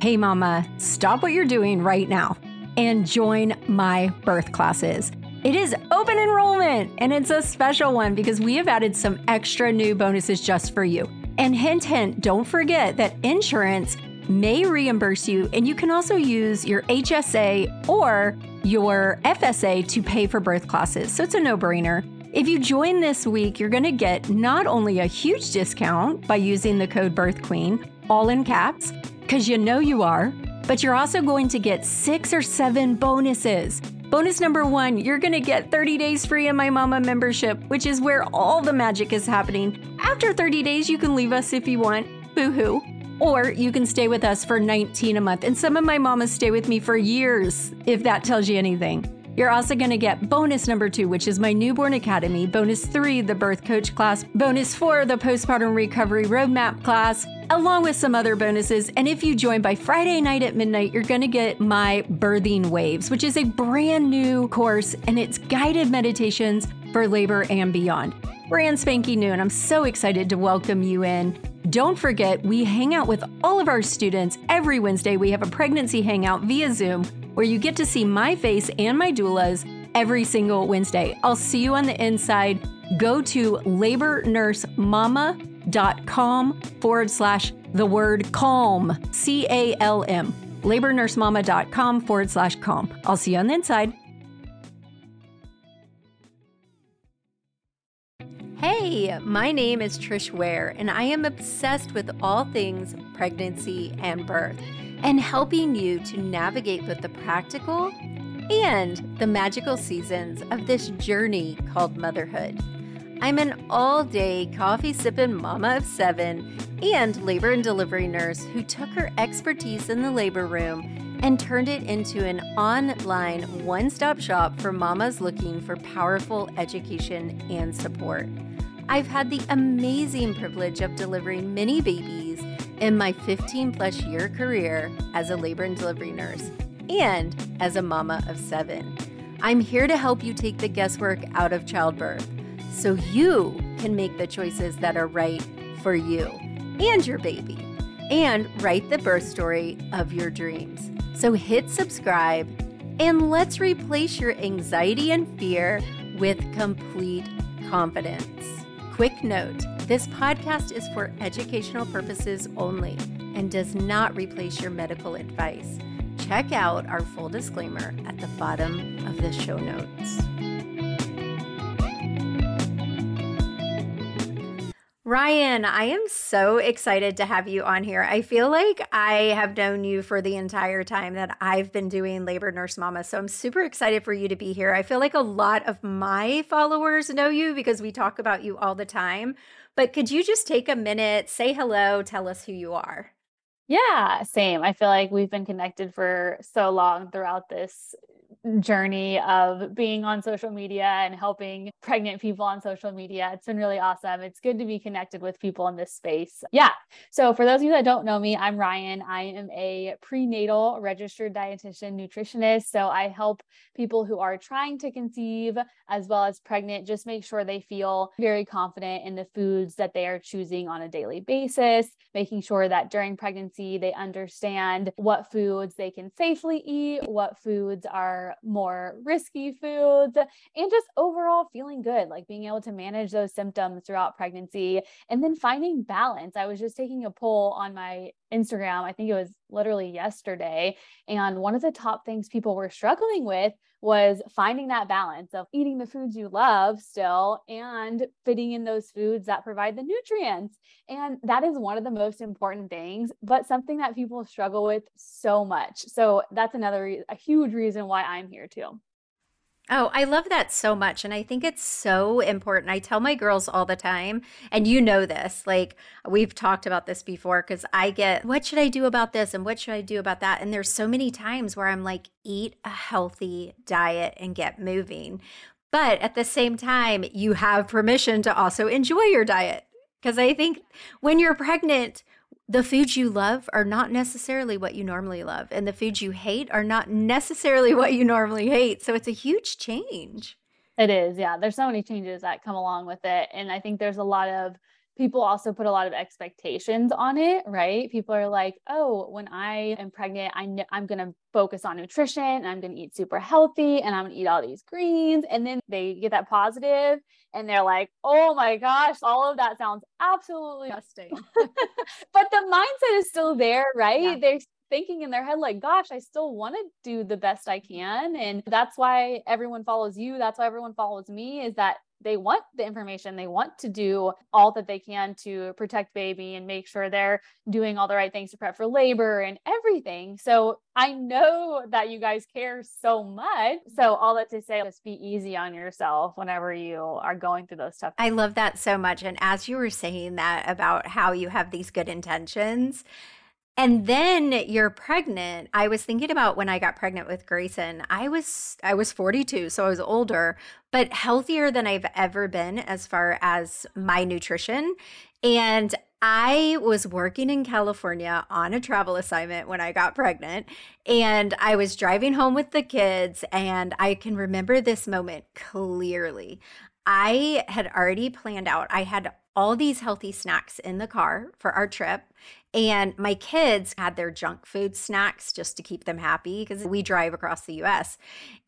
Hey, mama, stop what you're doing right now and join my birth classes. It is open enrollment and it's a special one because we have added some extra new bonuses just for you. And hint, hint, don't forget that insurance may reimburse you, and you can also use your HSA or your FSA to pay for birth classes. So it's a no brainer. If you join this week, you're going to get not only a huge discount by using the code BirthQueen, all in caps, because you know you are, but you're also going to get six or seven bonuses. Bonus number one, you're gonna get 30 days free in my mama membership, which is where all the magic is happening. After 30 days, you can leave us if you want. Boo hoo. Or you can stay with us for 19 a month. And some of my mamas stay with me for years, if that tells you anything. You're also going to get bonus number two, which is my newborn academy, bonus three, the birth coach class, bonus four, the postpartum recovery roadmap class, along with some other bonuses. And if you join by Friday night at midnight, you're going to get my birthing waves, which is a brand new course and it's guided meditations for labor and beyond. Brand spanking new, and I'm so excited to welcome you in. Don't forget, we hang out with all of our students every Wednesday. We have a pregnancy hangout via Zoom where you get to see my face and my doula's every single Wednesday. I'll see you on the inside. Go to labornursemama.com forward slash the word calm, C A L M. Labornursemama.com forward slash calm. I'll see you on the inside. Hey, my name is Trish Ware, and I am obsessed with all things pregnancy and birth and helping you to navigate both the practical and the magical seasons of this journey called motherhood. I'm an all day coffee sipping mama of seven and labor and delivery nurse who took her expertise in the labor room and turned it into an online one stop shop for mamas looking for powerful education and support. I've had the amazing privilege of delivering many babies in my 15 plus year career as a labor and delivery nurse and as a mama of seven. I'm here to help you take the guesswork out of childbirth so you can make the choices that are right for you and your baby and write the birth story of your dreams. So hit subscribe and let's replace your anxiety and fear with complete confidence. Quick note this podcast is for educational purposes only and does not replace your medical advice. Check out our full disclaimer at the bottom of the show notes. Ryann, I am so excited to have you on here. I feel like I have known you for the entire time that I've been doing Labor Nurse Mama. So I'm super excited for you to be here. I feel like a lot of my followers know you because we talk about you all the time. But could you just take a minute, say hello, tell us who you are? Yeah, same. I feel like we've been connected for so long throughout this journey of being on social media and helping pregnant people on social media. It's been really awesome. It's good to be connected with people in this space. Yeah. So, for those of you that don't know me, I'm Ryann. I am a prenatal registered dietitian nutritionist. So, I help people who are trying to conceive as well as pregnant just make sure they feel very confident in the foods that they are choosing on a daily basis, making sure that during pregnancy they understand what foods they can safely eat, what foods are more risky foods, and just overall feeling good, like being able to manage those symptoms throughout pregnancy and then finding balance. I was just taking a poll on my Instagram, I think it was literally yesterday. And one of the top things people were struggling with was finding that balance of eating the foods you love still and fitting in those foods that provide the nutrients. And that is one of the most important things, but something that people struggle with so much. So that's another, a huge reason why I'm here too. Oh, I love that so much. And I think it's so important. I tell my girls all the time, and you know this, like we've talked about this before, because I get, what should I do about this? And what should I do about that? And there's so many times where I'm like, eat a healthy diet and get moving. But at the same time, you have permission to also enjoy your diet. Because I think when you're pregnant, the foods you love are not necessarily what you normally love, and the foods you hate are not necessarily what you normally hate. So it's a huge change. It is. Yeah. There's so many changes that come along with it. And I think there's a lot of people also put a lot of expectations on it, right? People are like, oh, when I am pregnant, I know I'm going to focus on nutrition and I'm going to eat super healthy and I'm going to eat all these greens. And then they get that positive and they're like, oh my gosh, all of that sounds absolutely disgusting. but the mindset is still there, right? Yeah. They're thinking in their head like gosh i still want to do the best i can and that's why everyone follows you that's why everyone follows me is that they want the information they want to do all that they can to protect baby and make sure they're doing all the right things to prep for labor and everything. So i know that you guys care so much. So mm-hmm. all that to say just be easy on yourself whenever you are going through those tough i love that so much. And as you were saying that about how you have these good intentions and then you're pregnant. I was thinking about when I got pregnant with Grayson. I was I was 42, so I was older, but healthier than I've ever been as far as my nutrition. And I was working in California on a travel assignment when I got pregnant, and I was driving home with the kids, and I can remember this moment clearly. I had already planned out, I had all these healthy snacks in the car for our trip. And my kids had their junk food snacks just to keep them happy because we drive across the US.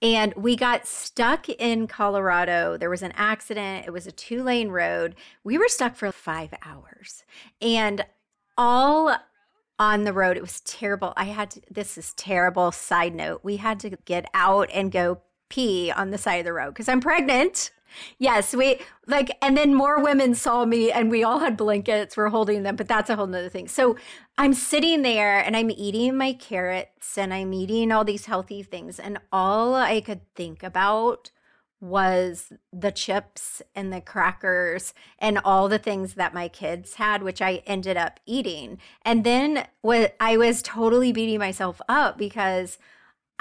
And we got stuck in Colorado. There was an accident, it was a two lane road. We were stuck for five hours. And all on the road, it was terrible. I had to, this is terrible. Side note, we had to get out and go pee on the side of the road because I'm pregnant. Yes, we like, and then more women saw me and we all had blankets. We're holding them, but that's a whole nother thing. So I'm sitting there and I'm eating my carrots and I'm eating all these healthy things. And all I could think about was the chips and the crackers and all the things that my kids had, which I ended up eating. And then what I was totally beating myself up because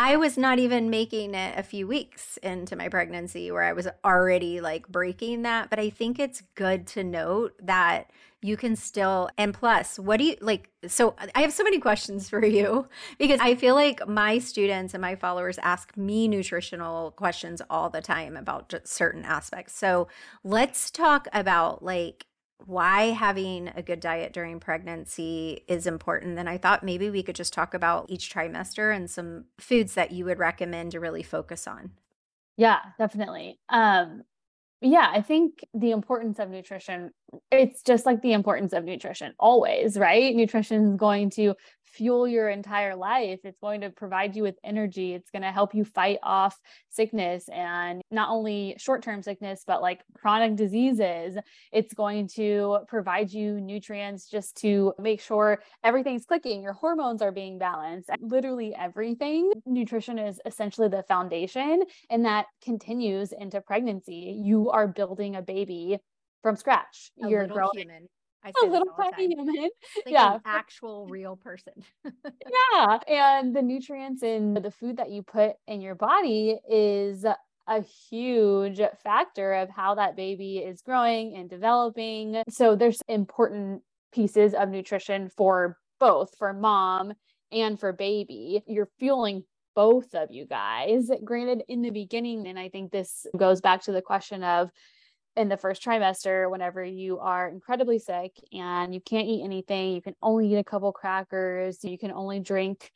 I was not even making it a few weeks into my pregnancy where I was already like breaking that. But I think it's good to note that you can still, and plus, what do you like? So I have so many questions for you because I feel like my students and my followers ask me nutritional questions all the time about certain aspects. So let's talk about like why having a good diet during pregnancy is important, then I thought maybe we could just talk about each trimester and some foods that you would recommend to really focus on. Yeah, definitely. Um, yeah, I think the importance of nutrition, it's just like the importance of nutrition always, right? Nutrition is going to fuel your entire life. It's going to provide you with energy. It's going to help you fight off sickness and not only short term sickness, but like chronic diseases. It's going to provide you nutrients just to make sure everything's clicking, your hormones are being balanced, literally everything. Nutrition is essentially the foundation, and that continues into pregnancy. You are building a baby from scratch. A You're growing. Human. I a little tiny human. Like yeah. actual real person. yeah. And the nutrients in the food that you put in your body is a huge factor of how that baby is growing and developing. So there's important pieces of nutrition for both for mom and for baby. You're fueling both of you guys. Granted, in the beginning, and I think this goes back to the question of in the first trimester whenever you are incredibly sick and you can't eat anything you can only eat a couple crackers you can only drink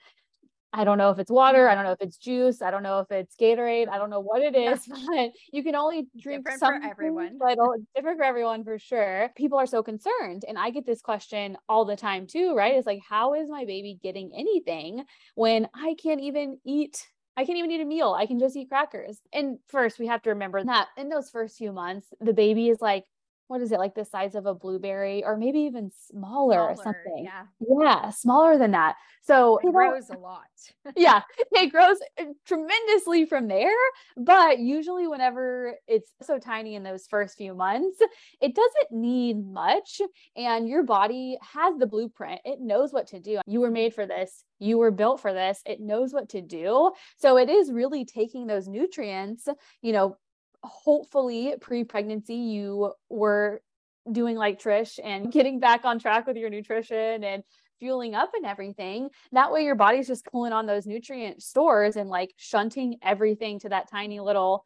I don't know if it's water, I don't know if it's juice, I don't know if it's Gatorade, I don't know what it is, but you can only drink different something for everyone. But it's different for everyone for sure. People are so concerned. And I get this question all the time too, right? It's like, how is my baby getting anything when I can't even eat I can't even eat a meal. I can just eat crackers. And first, we have to remember that in those first few months, the baby is like what is it like the size of a blueberry or maybe even smaller, smaller or something. yeah. Yeah smaller than that. So it grows a lot. Yeah it grows uh, tremendously from there but usually whenever it's so tiny in those first few months it doesn't need much and your body has the blueprint. It knows what to do. You were made for this. You were built for this. It knows what to do. So it is really taking those nutrients you know hopefully pre-pregnancy you were doing like Trish and getting back on track with your nutrition and fueling up and everything. That way your body's just pulling on those nutrient stores and like shunting everything to that tiny little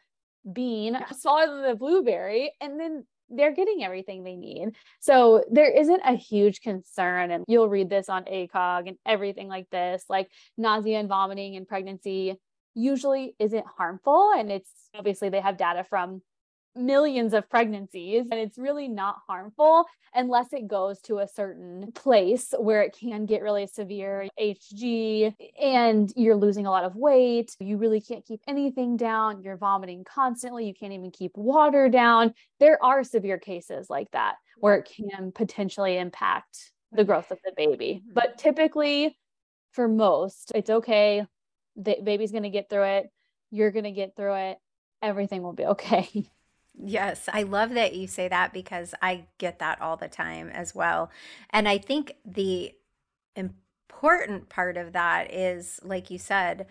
bean smaller than the blueberry and then they're getting everything they need. So there isn't a huge concern. And you'll read this on ACOG and everything like this, like nausea and vomiting in pregnancy usually isn't harmful. And it's obviously they have data from millions of pregnancies and it's really not harmful unless it goes to a certain place where it can get really severe HG and you're losing a lot of weight. You really can't keep anything down. You're vomiting constantly. You can't even keep water down. There are severe cases like that where it can potentially impact the growth of the baby. Mm-hmm. But typically, for most, it's okay. The baby's going to get through it. You're going to get through it. Everything will be okay. Yes, I love that you say that because I get that all the time as well. And I think the important part of that is, like you said,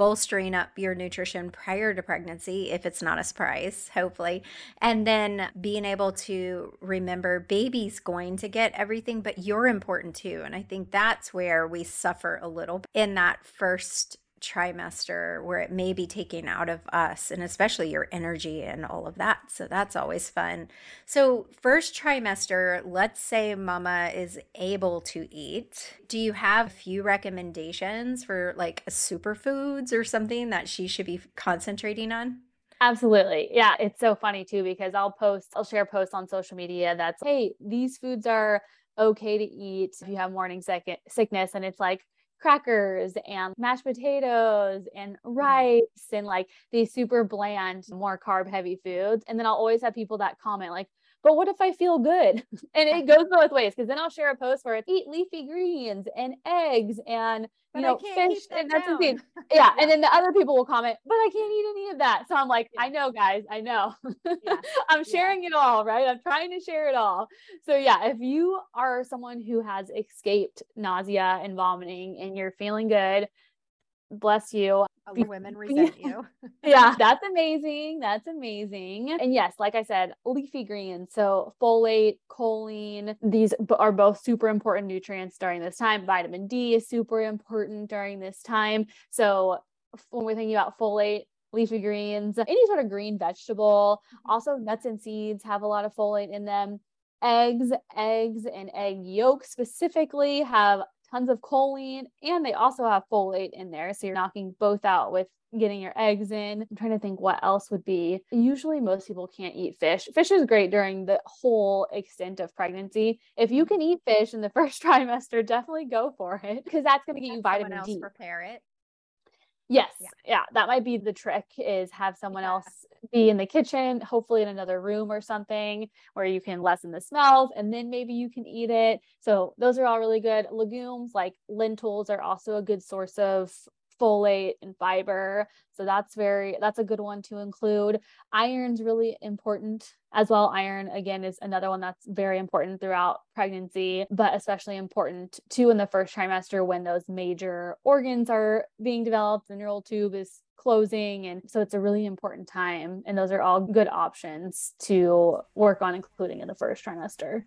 bolstering up your nutrition prior to pregnancy if it's not a surprise, hopefully. And then being able to remember baby's going to get everything, but you're important too. And I think that's where we suffer a little in that first trimester where it may be taking out of us and especially your energy and all of that. So that's always fun. So, first trimester, let's say mama is able to eat. Do you have a few recommendations for like superfoods or something that she should be concentrating on? Absolutely. Yeah. It's so funny too because I'll post, I'll share posts on social media that's, hey, these foods are okay to eat if you have morning sick- sickness. And it's like, crackers and mashed potatoes and mm. rice and like these super bland, more carb heavy foods. And then I'll always have people that comment like, but what if I feel good? and it goes both ways because then I'll share a post where it's eat leafy greens and eggs and you know fish and that's the thing. Yeah. And then the other people will comment, but I can't eat any of that. So I'm like, yeah. I know, guys, I know. Yeah. I'm sharing yeah. it all, right? I'm trying to share it all. So yeah, if you are someone who has escaped nausea and vomiting and you're feeling good, bless you. Uh, women resent you. yeah, that's amazing. That's amazing. And yes, like I said, leafy greens. So folate, choline, these are both super important nutrients during this time. Vitamin D is super important during this time. So when we're thinking about folate, leafy greens, any sort of green vegetable, also nuts and seeds have a lot of folate in them eggs, eggs and egg yolks specifically have tons of choline and they also have folate in there. So you're knocking both out with getting your eggs in. I'm trying to think what else would be. Usually, most people can't eat fish. Fish is great during the whole extent of pregnancy. If you mm-hmm. can eat fish in the first trimester, definitely go for it because that's going to get you vitamin D. Prepare it. Yes. Yeah. yeah. That might be the trick is have someone yeah. else be in the kitchen, hopefully in another room or something where you can lessen the smells and then maybe you can eat it. So those are all really good. Legumes like lentils are also a good source of folate and fiber. So that's very that's a good one to include. Iron's really important as well. Iron again is another one that's very important throughout pregnancy, but especially important too in the first trimester when those major organs are being developed, the neural tube is closing and so it's a really important time and those are all good options to work on including in the first trimester.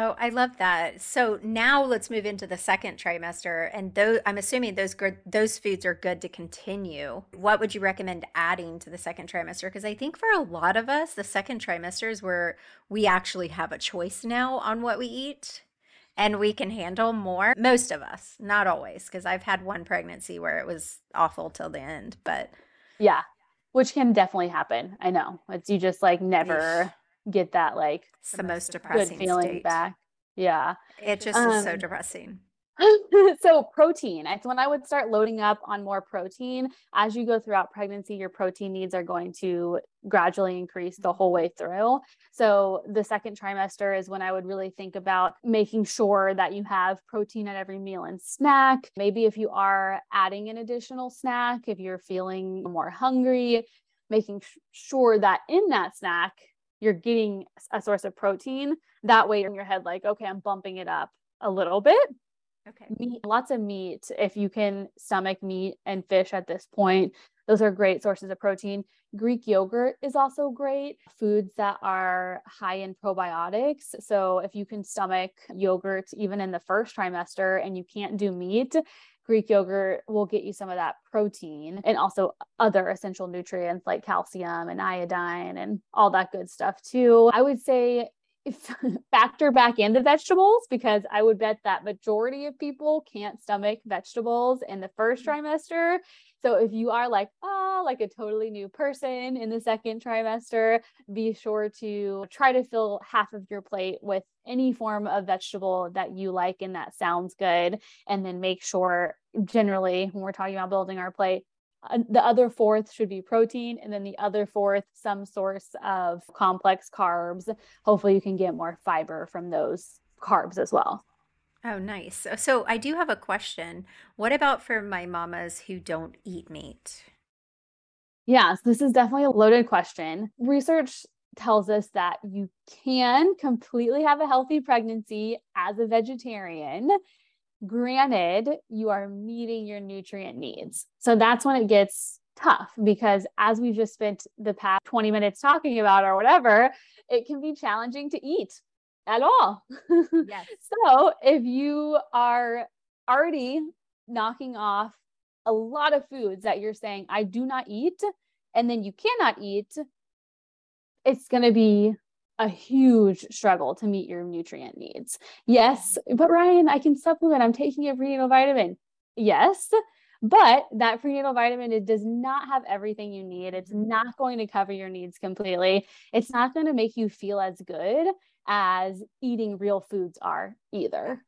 Oh, I love that. So now let's move into the second trimester, and those I'm assuming those good those foods are good to continue. What would you recommend adding to the second trimester? Because I think for a lot of us, the second trimester is where we actually have a choice now on what we eat, and we can handle more. Most of us, not always, because I've had one pregnancy where it was awful till the end. But yeah, which can definitely happen. I know it's you just like never get that like it's the most depressing feeling state. back. Yeah. It just um, is so um, depressing. so protein it's when i would start loading up on more protein as you go throughout pregnancy your protein needs are going to gradually increase the whole way through so the second trimester is when i would really think about making sure that you have protein at every meal and snack maybe if you are adding an additional snack if you're feeling more hungry making sure that in that snack you're getting a source of protein. That way in your head, like, okay, I'm bumping it up a little bit. Okay. Meat, lots of meat. If you can stomach meat and fish at this point, those are great sources of protein. Greek yogurt is also great. Foods that are high in probiotics. So if you can stomach yogurt even in the first trimester and you can't do meat, Greek yogurt will get you some of that protein and also other essential nutrients like calcium and iodine and all that good stuff too. I would say factor back in the vegetables because I would bet that majority of people can't stomach vegetables in the first mm-hmm. trimester. So if you are like, oh, like a totally new person in the second trimester, be sure to try to fill half of your plate with any form of vegetable that you like and that sounds good. And then make sure, generally, when we're talking about building our plate, the other fourth should be protein and then the other fourth some source of complex carbs hopefully you can get more fiber from those carbs as well oh nice. So i do have a question. What about for my mamas who don't eat meat? Yes this is definitely a loaded question. Research tells us that you can completely have a healthy pregnancy as a vegetarian Granted, you are meeting your nutrient needs. So that's when it gets tough because as we've just spent the past 20 minutes talking about or whatever, it can be challenging to eat at all. Yes. so if you are already knocking off a lot of foods that you're saying, I do not eat, and then you cannot eat, it's going to be a huge struggle to meet your nutrient needs. Yes, mm-hmm. but Ryann, I can supplement. I'm taking a prenatal vitamin. Yes, but that prenatal vitamin it does not have everything you need. It's mm-hmm. not going to cover your needs completely. It's not going to make you feel as good as eating real foods are either.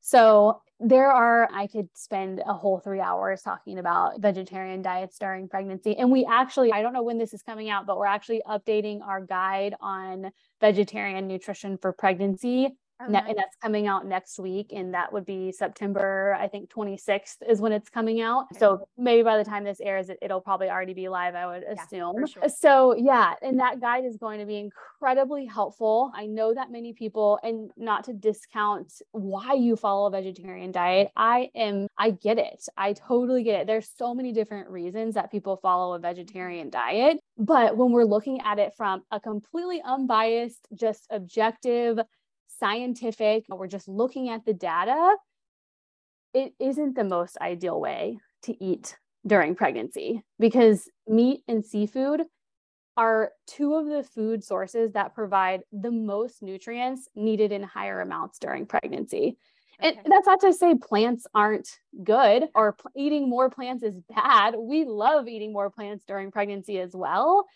So there are, I could spend a whole three hours talking about vegetarian diets during pregnancy. And we actually, I don't know when this is coming out, but we're actually updating our guide on vegetarian nutrition for pregnancy Nice. Uh-huh. And that's coming out next week. And that would be September, I think 26th is when it's coming out. Okay. So maybe by the time this airs, it, will probably already be live, I would assume. Yeah, sure. So, yeah. And that guide is going to be incredibly helpful. I know that many people, and not to discount why you follow a vegetarian diet, I am, I get it. I totally get it. There's so many different reasons that people follow a vegetarian diet. But when we're looking at it from a completely unbiased, just objective, scientific, we're just looking at the data, it isn't the most ideal way to eat during pregnancy because meat and seafood are two of the food sources that provide the most nutrients needed in higher amounts during pregnancy. Okay. And that's not to say plants aren't good or p- eating more plants is bad. We love eating more plants during pregnancy as well.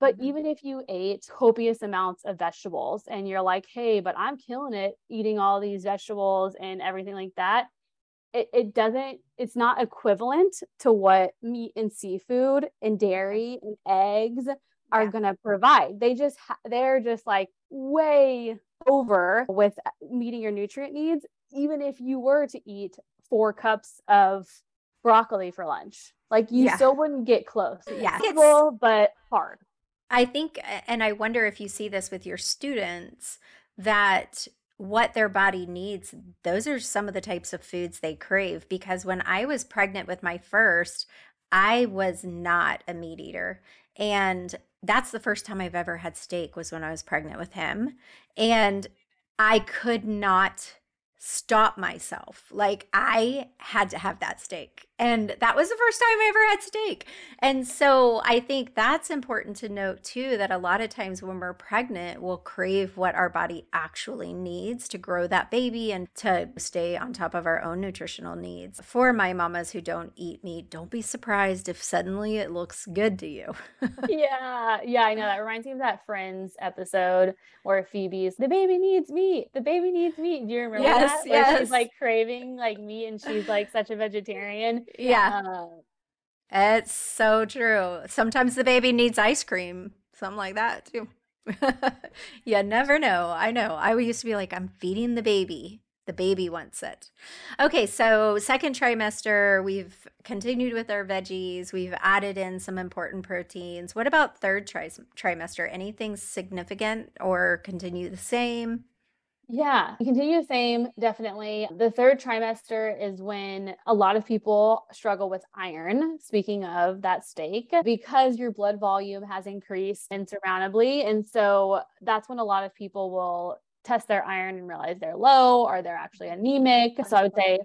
But mm-hmm. even if you ate copious amounts of vegetables and you're like, hey, but I'm killing it eating all these vegetables and everything like that, it, it doesn't, it's not equivalent to what meat and seafood and dairy and eggs are yeah. going to provide. They just, ha- they're just like way over with meeting your nutrient needs, even if you were to eat four cups of broccoli for lunch. Like you yeah. still wouldn't get close. Yeah. It's, but hard. I think, and I wonder if you see this with your students, that what their body needs, those are some of the types of foods they crave. Because when I was pregnant with my first, I was not a meat eater. And that's the first time I've ever had steak was when I was pregnant with him. And I could not stop myself. Like I had to have that steak. And that was the first time I ever had steak. And so I think that's important to note too that a lot of times when we're pregnant, we'll crave what our body actually needs to grow that baby and to stay on top of our own nutritional needs. For my mamas who don't eat meat, don't be surprised if suddenly it looks good to you. yeah. Yeah, I know. That reminds me of that Friends episode where Phoebe's the baby needs meat. The baby needs meat. Do you remember yes, that? Where yes. she's like craving like meat and she's like such a vegetarian. Yeah. It's so true. Sometimes the baby needs ice cream, something like that too. you never know. I know. I used to be like, I'm feeding the baby. The baby wants it. Okay, so second trimester, we've continued with our veggies. We've added in some important proteins. What about third tri- trimester? Anything significant or continue the same? Yeah, continue the same, definitely. The third trimester is when a lot of people struggle with iron. Speaking of that steak, because your blood volume has increased insurmountably. And so that's when a lot of people will test their iron and realize they're low or they're actually anemic. So I would say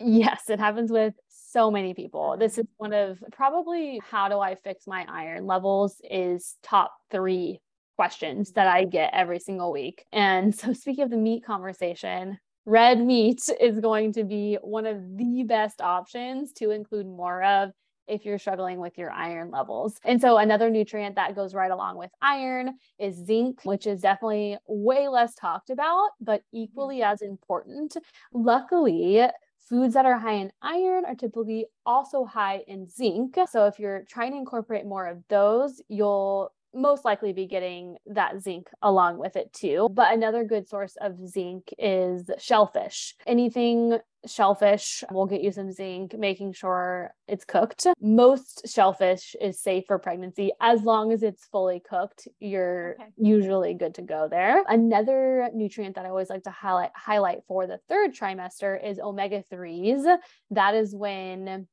Yes, it happens with so many people. This is one of probably how do I fix my iron levels is top three questions that I get every single week. And so, speaking of the meat conversation, red meat is going to be one of the best options to include more of if you're struggling with your iron levels. And so another nutrient that goes right along with iron is zinc, which is definitely way less talked about, but equally as important. Luckily, foods that are high in iron are typically also high in zinc. So if you're trying to incorporate more of those, you'll most likely be getting that zinc along with it too. But another good source of zinc is shellfish. Anything shellfish will get you some zinc, making sure it's cooked. Most shellfish is safe for pregnancy as long as it's fully cooked. You're okay. usually good to go there. Another nutrient that I always like to highlight highlight for the third trimester is omega 3s. That is when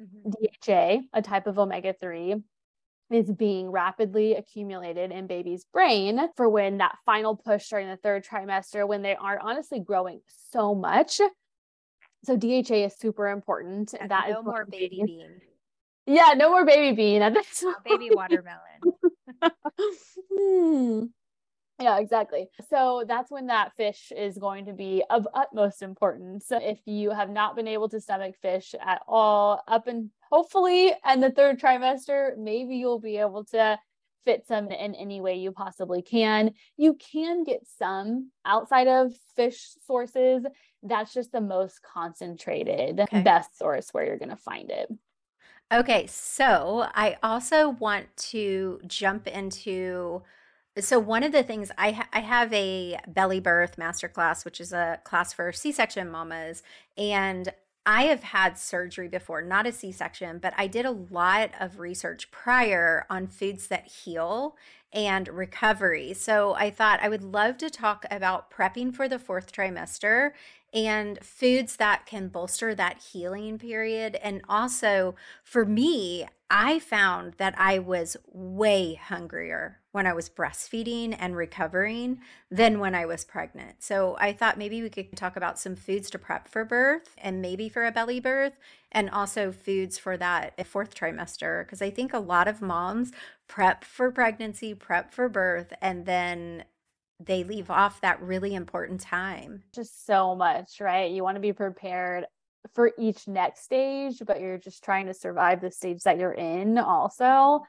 mm-hmm. DHA, a type of omega 3, is being rapidly accumulated in baby's brain for when that final push during the third trimester when they are honestly growing so much. So DHA is super important. Yeah, that no is more baby bean. Yeah, no more baby bean at this no baby watermelon. hmm. Yeah, exactly. So that's when that fish is going to be of utmost importance. So if you have not been able to stomach fish at all, up and hopefully in the third trimester, maybe you'll be able to fit some in any way you possibly can. You can get some outside of fish sources. That's just the most concentrated, okay. best source where you're going to find it. Okay, so I also want to jump into so one of the things I ha- I have a belly birth masterclass, which is a class for C-section mamas, and I have had surgery before, not a C section, but I did a lot of research prior on foods that heal and recovery. So I thought I would love to talk about prepping for the fourth trimester and foods that can bolster that healing period. And also for me, I found that I was way hungrier when I was breastfeeding and recovering than when I was pregnant. So I thought maybe we could talk about some foods to prep for birth and maybe for a belly birth, and also foods for that fourth trimester. Because I think a lot of moms prep for pregnancy, prep for birth, and then they leave off that really important time. Just so much, right? You want to be prepared for each next stage, but you're just trying to survive the stage that you're in also.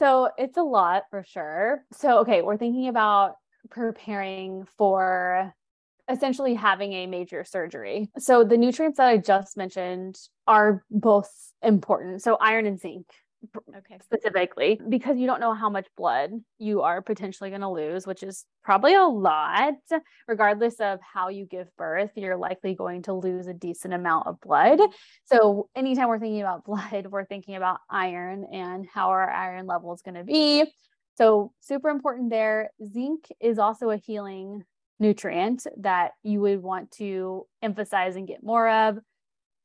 So it's a lot for sure. So, okay, we're thinking about preparing for essentially having a major surgery. So, the nutrients that I just mentioned are both important. So, iron and zinc okay. specifically because you don't know how much blood you are potentially going to lose which is probably a lot regardless of how you give birth you're likely going to lose a decent amount of blood. Mm-hmm. So anytime we're thinking about blood we're thinking about iron and how our iron level is going to be. So super important there. Zinc is also a healing nutrient that you would want to emphasize and get more of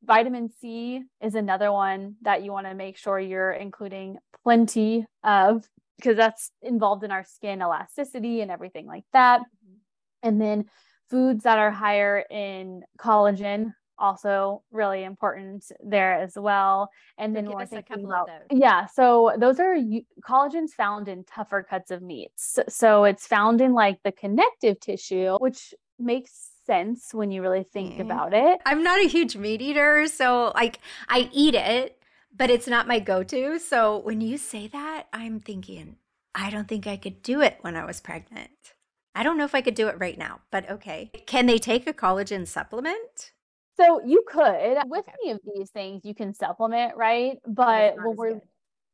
Vitamin C is another one that you want to make sure you're including plenty of because that's involved in our skin elasticity and everything like that. Mm-hmm. And then foods that are higher in collagen also really important there as well. And then we're thinking about yeah, so those are collagens found in tougher cuts of meats. So it's found in like the connective tissue, which makes sense when you really think mm. about it. I'm not a huge meat eater, so like I eat it, but it's not my go-to. So when you say that, I'm thinking I don't think I could do it when I was pregnant. I don't know if I could do it right now, but okay. Can they take a collagen supplement? So you could with okay. any of these things you can supplement, right? But when we're good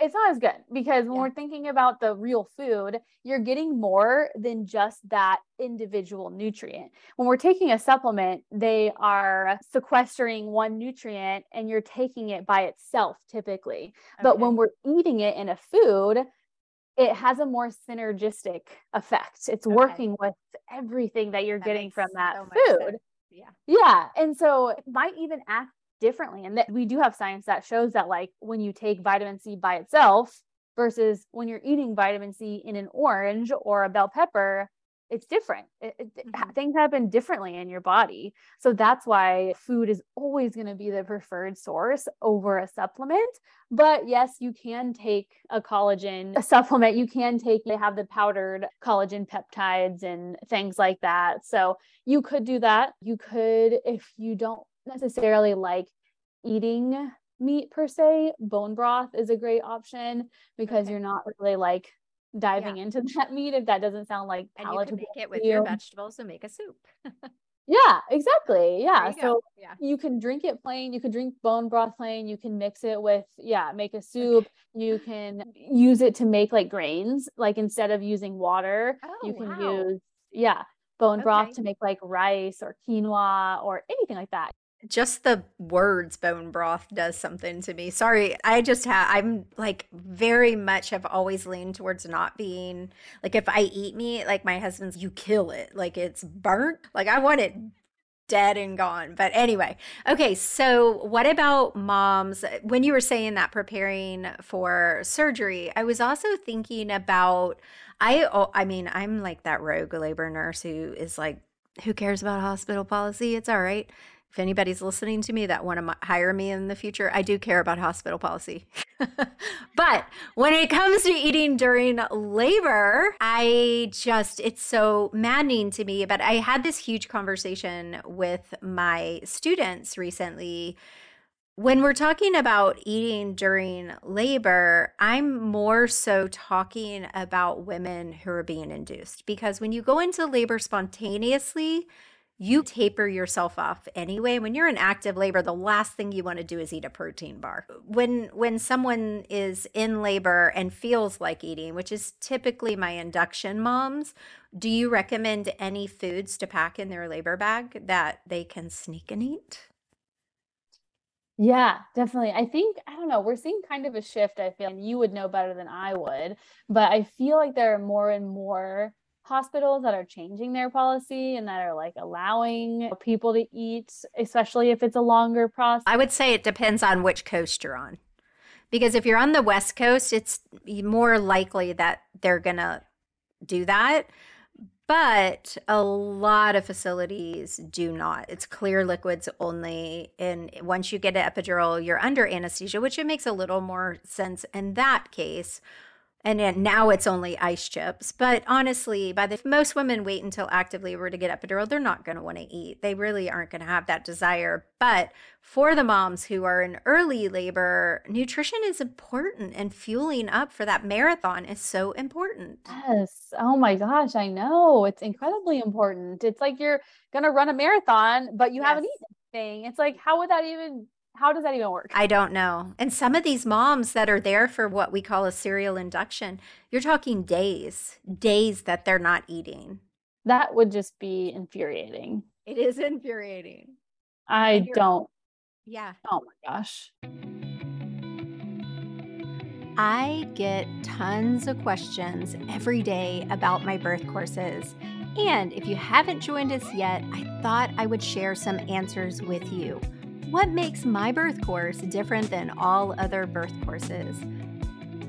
it's not as good because when yeah. we're thinking about the real food, you're getting more than just that individual nutrient. When we're taking a supplement, they are sequestering one nutrient and you're taking it by itself typically. Okay. But when we're eating it in a food, it has a more synergistic effect. It's okay. working with everything that you're that getting from that so food. Yeah. Yeah. And so it might even act differently. And that we do have science that shows that like when you take vitamin C by itself versus when you're eating vitamin C in an orange or a bell pepper, it's different. It, it, mm-hmm. things happen differently in your body. So that's why food is always going to be the preferred source over a supplement. But yes, you can take a collagen a supplement. You can take, they have the powdered collagen peptides and things like that. So you could do that. You could, if you don't necessarily like eating meat per se, bone broth is a great option because okay. you're not really like diving yeah. into that meat if that doesn't sound like palatable. And you can make it with you. your vegetables and make a soup. yeah, exactly. Yeah. So yeah. you can drink it plain. You can drink bone broth plain. You can mix it with, yeah, make a soup. You can use it to make like grains. Like instead of using water, oh, you can wow. use, yeah, bone okay. broth to make like rice or quinoa or anything like that just the words bone broth does something to me. Sorry, I just have, I'm like very much have always leaned towards not being like if I eat meat, like my husband's, you kill it, like it's burnt. Like I want it dead and gone. But anyway, okay, so what about moms? When you were saying that preparing for surgery, I was also thinking about, I, oh, I mean, I'm like that rogue labor nurse who is like, who cares about hospital policy? It's all right if anybody's listening to me that want to hire me in the future, I do care about hospital policy. but when it comes to eating during labor, I just, it's so maddening to me. But I had this huge conversation with my students recently. When we're talking about eating during labor, I'm more so talking about women who are being induced because when you go into labor spontaneously, you taper yourself off anyway when you're in active labor the last thing you want to do is eat a protein bar when when someone is in labor and feels like eating which is typically my induction moms do you recommend any foods to pack in their labor bag that they can sneak and eat yeah, definitely. I think, I don't know, we're seeing kind of a shift. I feel and you would know better than I would, but I feel like there are more and more hospitals that are changing their policy and that are like allowing people to eat, especially if it's a longer process? I would say it depends on which coast you're on. Because if you're on the West Coast, it's more likely that they're going to do that. But a lot of facilities do not. It's clear liquids only. And once you get an epidural, you're under anesthesia, which it makes a little more sense in that case and now it's only ice chips. But honestly, by the most women wait until active labor to get epidural, they're not going to want to eat. They really aren't going to have that desire. But for the moms who are in early labor, nutrition is important and fueling up for that marathon is so important. Yes. Oh my gosh, I know. It's incredibly important. It's like you're going to run a marathon, but you yes. haven't eaten anything. It's like how would that even how does that even work? I don't know. And some of these moms that are there for what we call a serial induction, you're talking days, days that they're not eating. That would just be infuriating. It is infuriating. I don't. Yeah. Oh my gosh. I get tons of questions every day about my birth courses. And if you haven't joined us yet, I thought I would share some answers with you. What makes my birth course different than all other birth courses?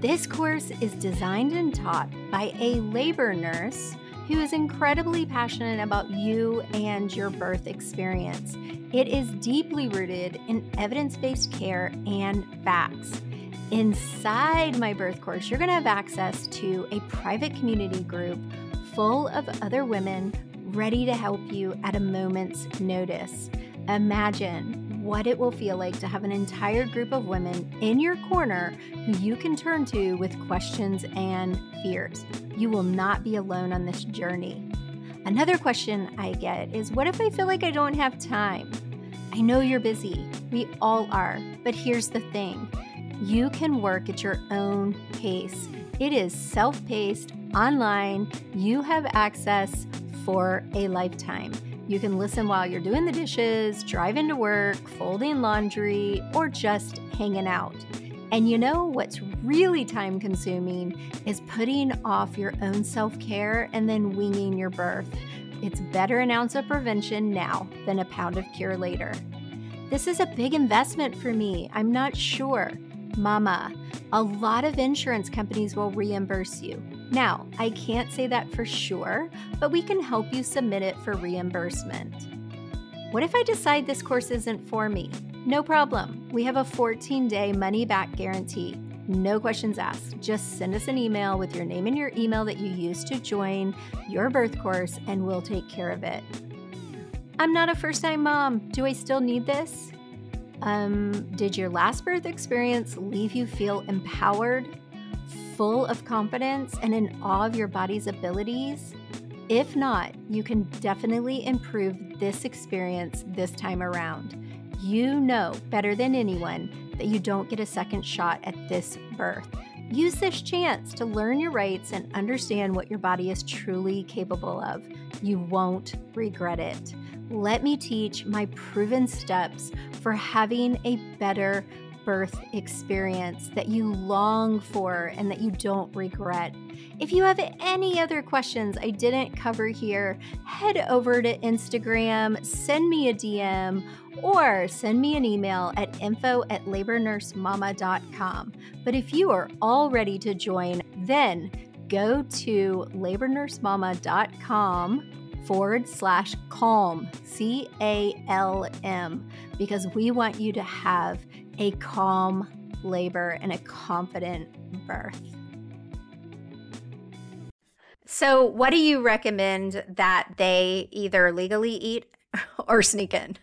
This course is designed and taught by a labor nurse who is incredibly passionate about you and your birth experience. It is deeply rooted in evidence based care and facts. Inside my birth course, you're going to have access to a private community group full of other women ready to help you at a moment's notice. Imagine what it will feel like to have an entire group of women in your corner who you can turn to with questions and fears. You will not be alone on this journey. Another question I get is What if I feel like I don't have time? I know you're busy. We all are. But here's the thing you can work at your own pace. It is self paced, online. You have access for a lifetime. You can listen while you're doing the dishes, driving to work, folding laundry, or just hanging out. And you know what's really time consuming is putting off your own self care and then winging your birth. It's better an ounce of prevention now than a pound of cure later. This is a big investment for me. I'm not sure. Mama, a lot of insurance companies will reimburse you. Now, I can't say that for sure, but we can help you submit it for reimbursement. What if I decide this course isn't for me? No problem. We have a 14 day money back guarantee. No questions asked. Just send us an email with your name and your email that you used to join your birth course, and we'll take care of it. I'm not a first time mom. Do I still need this? Um, did your last birth experience leave you feel empowered, full of confidence, and in awe of your body's abilities? If not, you can definitely improve this experience this time around. You know better than anyone that you don't get a second shot at this birth. Use this chance to learn your rights and understand what your body is truly capable of. You won't regret it. Let me teach my proven steps for having a better birth experience that you long for and that you don't regret. If you have any other questions I didn't cover here, head over to Instagram, send me a DM, or send me an email at info at labornursemama.com. But if you are all ready to join, then go to labornursemama.com forward slash calm, C A L M, because we want you to have a calm labor and a confident birth. So, what do you recommend that they either legally eat or sneak in?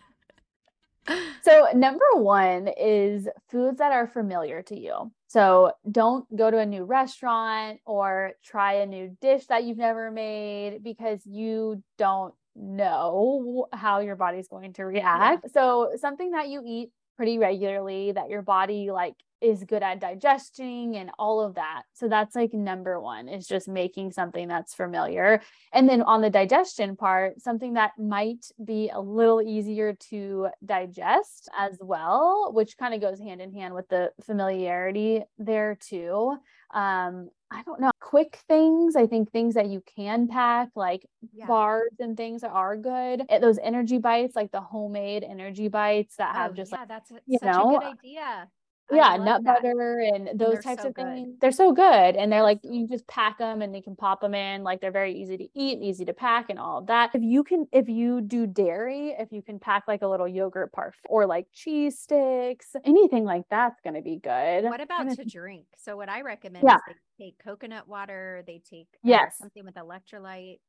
So, number one is foods that are familiar to you. So, don't go to a new restaurant or try a new dish that you've never made because you don't know how your body's going to react. Yeah. So, something that you eat pretty regularly that your body like is good at digesting and all of that. So that's like number one is just making something that's familiar. And then on the digestion part, something that might be a little easier to digest as well, which kind of goes hand in hand with the familiarity there too. Um, I don't know, quick things. I think things that you can pack, like yeah. bars and things, are good. Those energy bites, like the homemade energy bites that have oh, just yeah, like that's a, you know, a good idea yeah nut that. butter and those types so of things. They're so good and they're like you just pack them and they can pop them in like they're very easy to eat and easy to pack and all of that. If you can if you do dairy if you can pack like a little yogurt parfait or like cheese sticks anything like that's going to be good. What about to drink? So what i recommend yeah. is they take coconut water they take uh, yes. something with electrolyte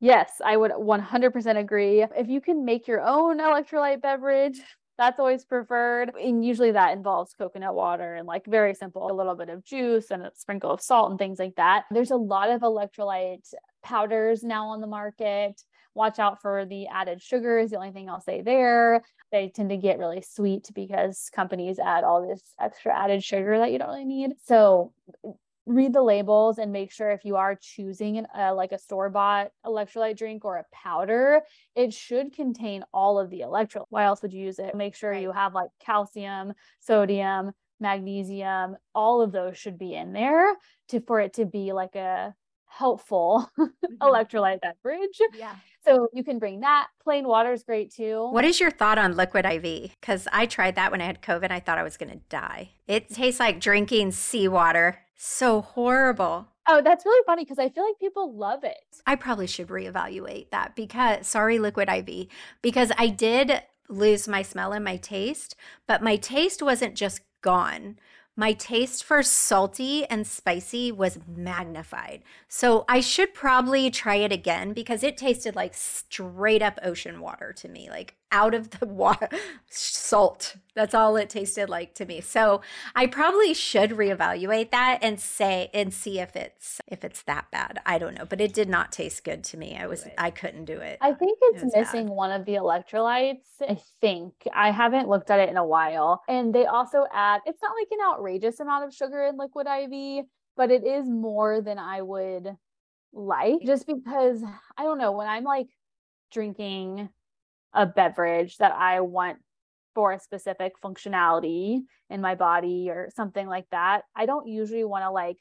Yes, I would 100% agree. If you can make your own electrolyte beverage, that's always preferred. And usually that involves coconut water and like very simple, a little bit of juice and a sprinkle of salt and things like that. There's a lot of electrolyte powders now on the market. Watch out for the added sugars. The only thing I'll say there, they tend to get really sweet because companies add all this extra added sugar that you don't really need. So read the labels and make sure if you are choosing an, uh, like a store bought electrolyte drink or a powder, it should contain all of the electrolyte. Why else would you use it? Make sure right. you have like calcium, sodium, magnesium, all of those should be in there to for it to be like a helpful mm-hmm. electrolyte beverage. Yeah. So you can bring that. Plain water is great too. What is your thought on liquid IV? Because I tried that when I had COVID. I thought I was going to die. It tastes like drinking seawater. So horrible. Oh, that's really funny because I feel like people love it. I probably should reevaluate that because, sorry, liquid IV, because I did lose my smell and my taste, but my taste wasn't just gone my taste for salty and spicy was magnified. So I should probably try it again because it tasted like straight up ocean water to me, like out of the water, salt. That's all it tasted like to me. So I probably should reevaluate that and say and see if it's if it's that bad. I don't know, but it did not taste good to me. I was I couldn't do it. I think it's it missing bad. one of the electrolytes. I think I haven't looked at it in a while. And they also add it's not like an outrageous amount of sugar in liquid IV, but it is more than I would like just because I don't know when I'm like drinking a beverage that I want for a specific functionality in my body or something like that. I don't usually want to like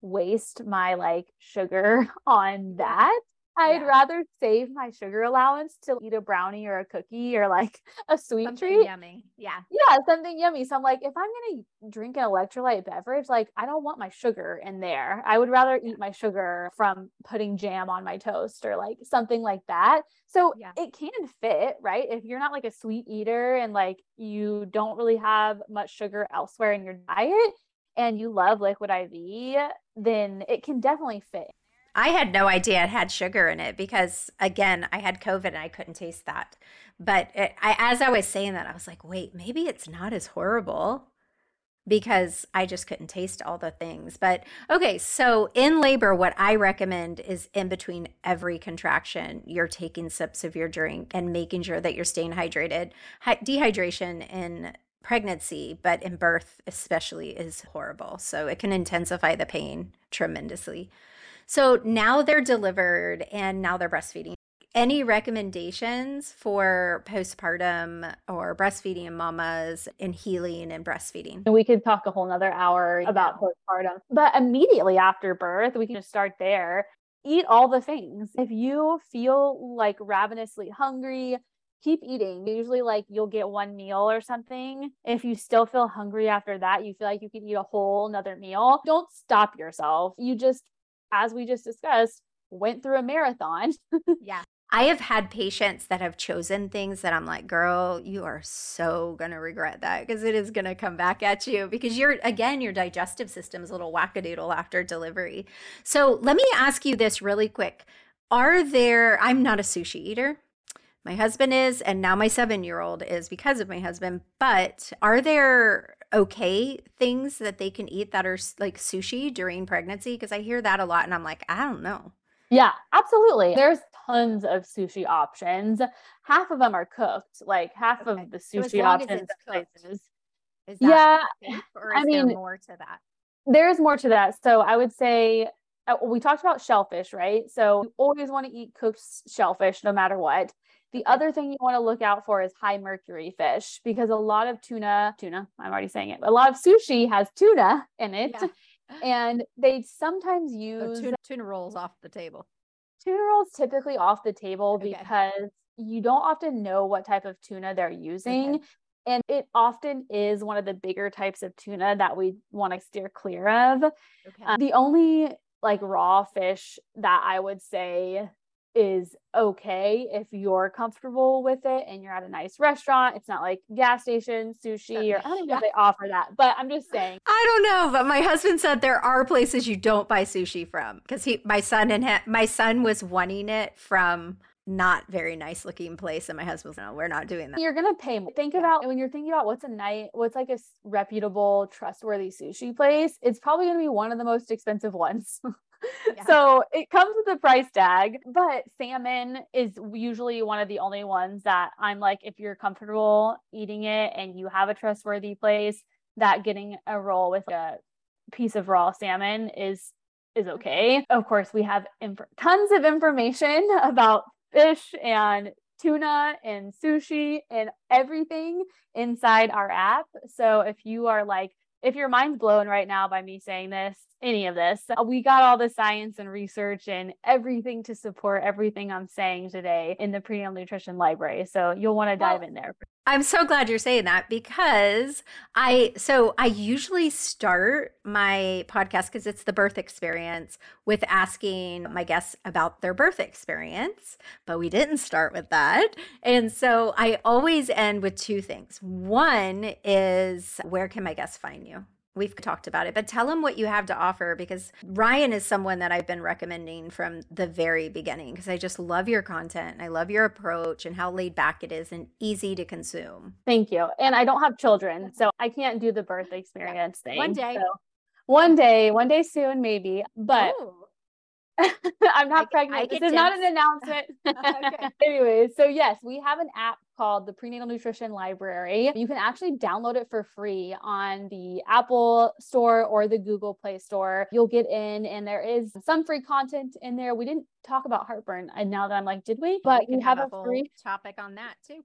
waste my like sugar on that. I'd yeah. rather save my sugar allowance to eat a brownie or a cookie or like a sweet something treat. Yummy. Yeah. Yeah, something yummy. So I'm like, if I'm going to drink an electrolyte beverage, like I don't want my sugar in there. I would rather eat my sugar from putting jam on my toast or like something like that. So yeah. it can fit, right? If you're not like a sweet eater and like you don't really have much sugar elsewhere in your diet and you love liquid IV, then it can definitely fit. I had no idea it had sugar in it because, again, I had COVID and I couldn't taste that. But it, I, as I was saying that, I was like, wait, maybe it's not as horrible because I just couldn't taste all the things. But okay, so in labor, what I recommend is in between every contraction, you're taking sips of your drink and making sure that you're staying hydrated. Dehydration in pregnancy, but in birth especially, is horrible. So it can intensify the pain tremendously. So now they're delivered and now they're breastfeeding. Any recommendations for postpartum or breastfeeding mamas in healing and breastfeeding? We could talk a whole nother hour about postpartum, but immediately after birth, we can just start there. Eat all the things. If you feel like ravenously hungry, keep eating. Usually, like you'll get one meal or something. If you still feel hungry after that, you feel like you could eat a whole another meal. Don't stop yourself. You just as we just discussed, went through a marathon. yeah. I have had patients that have chosen things that I'm like, girl, you are so going to regret that because it is going to come back at you because you're, again, your digestive system is a little wackadoodle after delivery. So let me ask you this really quick. Are there, I'm not a sushi eater. My husband is, and now my seven year old is because of my husband. But are there okay things that they can eat that are like sushi during pregnancy? Because I hear that a lot and I'm like, I don't know. Yeah, absolutely. There's tons of sushi options. Half of them are cooked, like half okay. of the sushi so options places. yeah, or I mean, more to that? There's more to that. So I would say uh, we talked about shellfish, right? So you always want to eat cooked shellfish no matter what. The other thing you want to look out for is high mercury fish because a lot of tuna, tuna, I'm already saying it, a lot of sushi has tuna in it. Yeah. And they sometimes use so tuna, tuna, rolls off the table. Tuna rolls typically off the table okay. because you don't often know what type of tuna they're using. Okay. And it often is one of the bigger types of tuna that we want to steer clear of. Okay. Um, the only like raw fish that I would say is okay if you're comfortable with it and you're at a nice restaurant. It's not like gas station sushi or I don't even know if they offer that, but I'm just saying. I don't know, but my husband said there are places you don't buy sushi from because he, my son and ha- my son was wanting it from not very nice looking place and my husband's no we're not doing that you're gonna pay more. think about when you're thinking about what's a night what's like a reputable trustworthy sushi place it's probably gonna be one of the most expensive ones Yeah. So it comes with a price tag, but salmon is usually one of the only ones that I'm like, if you're comfortable eating it and you have a trustworthy place, that getting a roll with a piece of raw salmon is is mm-hmm. okay. Of course, we have inf- tons of information about fish and tuna and sushi and everything inside our app. So if you are like if your mind's blown right now by me saying this, any of this, uh, we got all the science and research and everything to support everything I'm saying today in the prenatal nutrition library. So you'll want to dive well, in there. I'm so glad you're saying that because I so I usually start my podcast because it's the birth experience with asking my guests about their birth experience, but we didn't start with that. And so I always end with two things. One is where can my guests find you? We've talked about it, but tell them what you have to offer because Ryann is someone that I've been recommending from the very beginning because I just love your content and I love your approach and how laid back it is and easy to consume. Thank you. And I don't have children, so I can't do the birth experience thing. One day. So one day, one day soon, maybe. But. I'm not I, pregnant. I this is not an announcement. okay. Anyways, so yes, we have an app called the Prenatal Nutrition Library. You can actually download it for free on the Apple Store or the Google Play Store. You'll get in, and there is some free content in there. We didn't talk about heartburn, and now that I'm like, did we? But we, we have, have, a, free topic on that too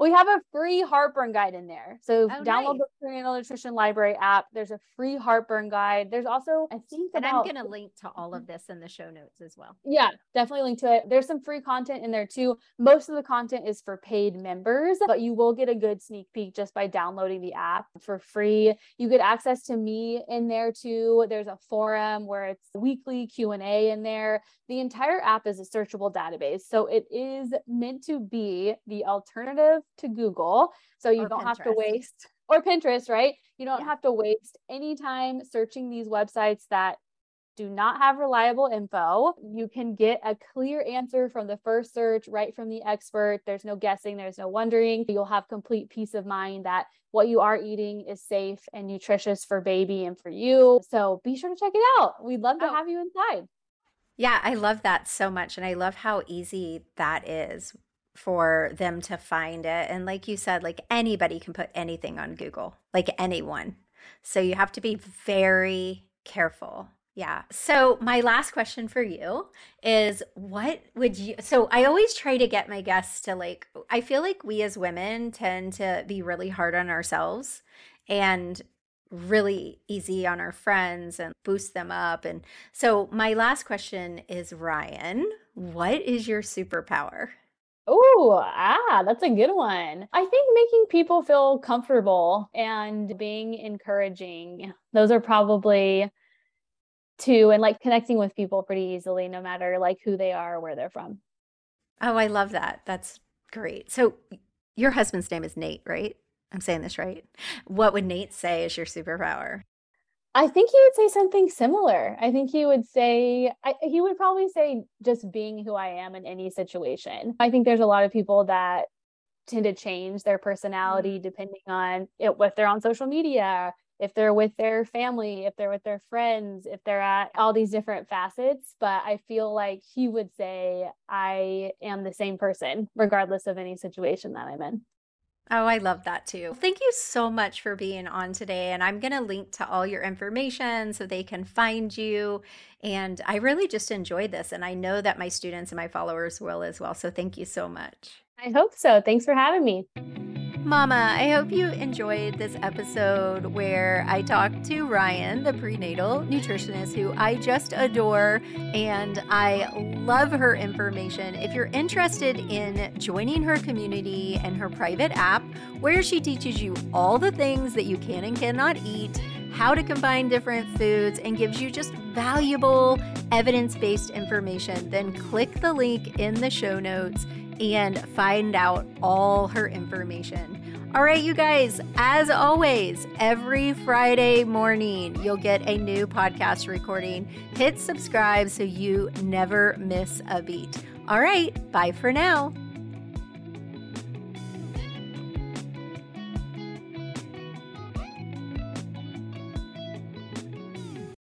We have a free heartburn guide in there. So Oh, download nice. the prenatal nutrition library app. There's a free heartburn guide. There's also, I think, And I'm going to link to all of this in the show notes as well. yeah, definitely link to it. There's some free content in there too. Most of the content is for paid members, but you will get a good sneak peek just by downloading the app for free. You get access to me in there too. There's a forum where it's weekly Q&A in there. The entire app is a searchable database. So it is meant to be the alternative to Google. So you Or don't have to waste or Pinterest, right? You don't Yeah. have to waste any time searching these websites that do not have reliable info. You can get a clear answer from the first search right from the expert. There's no guessing, there's no wondering. You'll have complete peace of mind that what you are eating is safe and nutritious for baby and for you. So be sure to check it out. We'd love to Oh. have you inside. Yeah, I love that so much. And I love how easy that is for them to find it. And like you said, like anybody can put anything on Google, like anyone. So you have to be very careful. Yeah. So my last question for you is what would you so I always try to get my guests to like I feel like we as women tend to be really hard on ourselves and really easy on our friends and boost them up and so my last question is Ryann, what is your superpower? Oh, ah, that's a good one. I think making people feel comfortable and being encouraging. Those are probably two and like connecting with people pretty easily no matter like who they are or where they're from. Oh, I love that. That's great. So your husband's name is Nate, right? I'm saying this right. What would Nate say is your superpower? I think he would say something similar. I think he would say, I, he would probably say just being who I am in any situation. I think there's a lot of people that tend to change their personality mm-hmm. depending on it, if they're on social media, if they're with their family, if they're with their friends, if they're at all these different facets. But I feel like he would say, I am the same person, regardless of any situation that I'm in. Oh, I love that too. Thank you so much for being on today. And I'm going to link to all your information so they can find you. And I really just enjoyed this. And I know that my students and my followers will as well. So thank you so much. I hope so. Thanks for having me. Mama, I hope you enjoyed this episode where I talked to Ryann, the prenatal nutritionist who I just adore and I love her information. If you're interested in joining her community and her private app, where she teaches you all the things that you can and cannot eat, how to combine different foods, and gives you just valuable evidence based information, then click the link in the show notes and find out all her information. All right, you guys, as always, every Friday morning, you'll get a new podcast recording. Hit subscribe so you never miss a beat. All right, bye for now.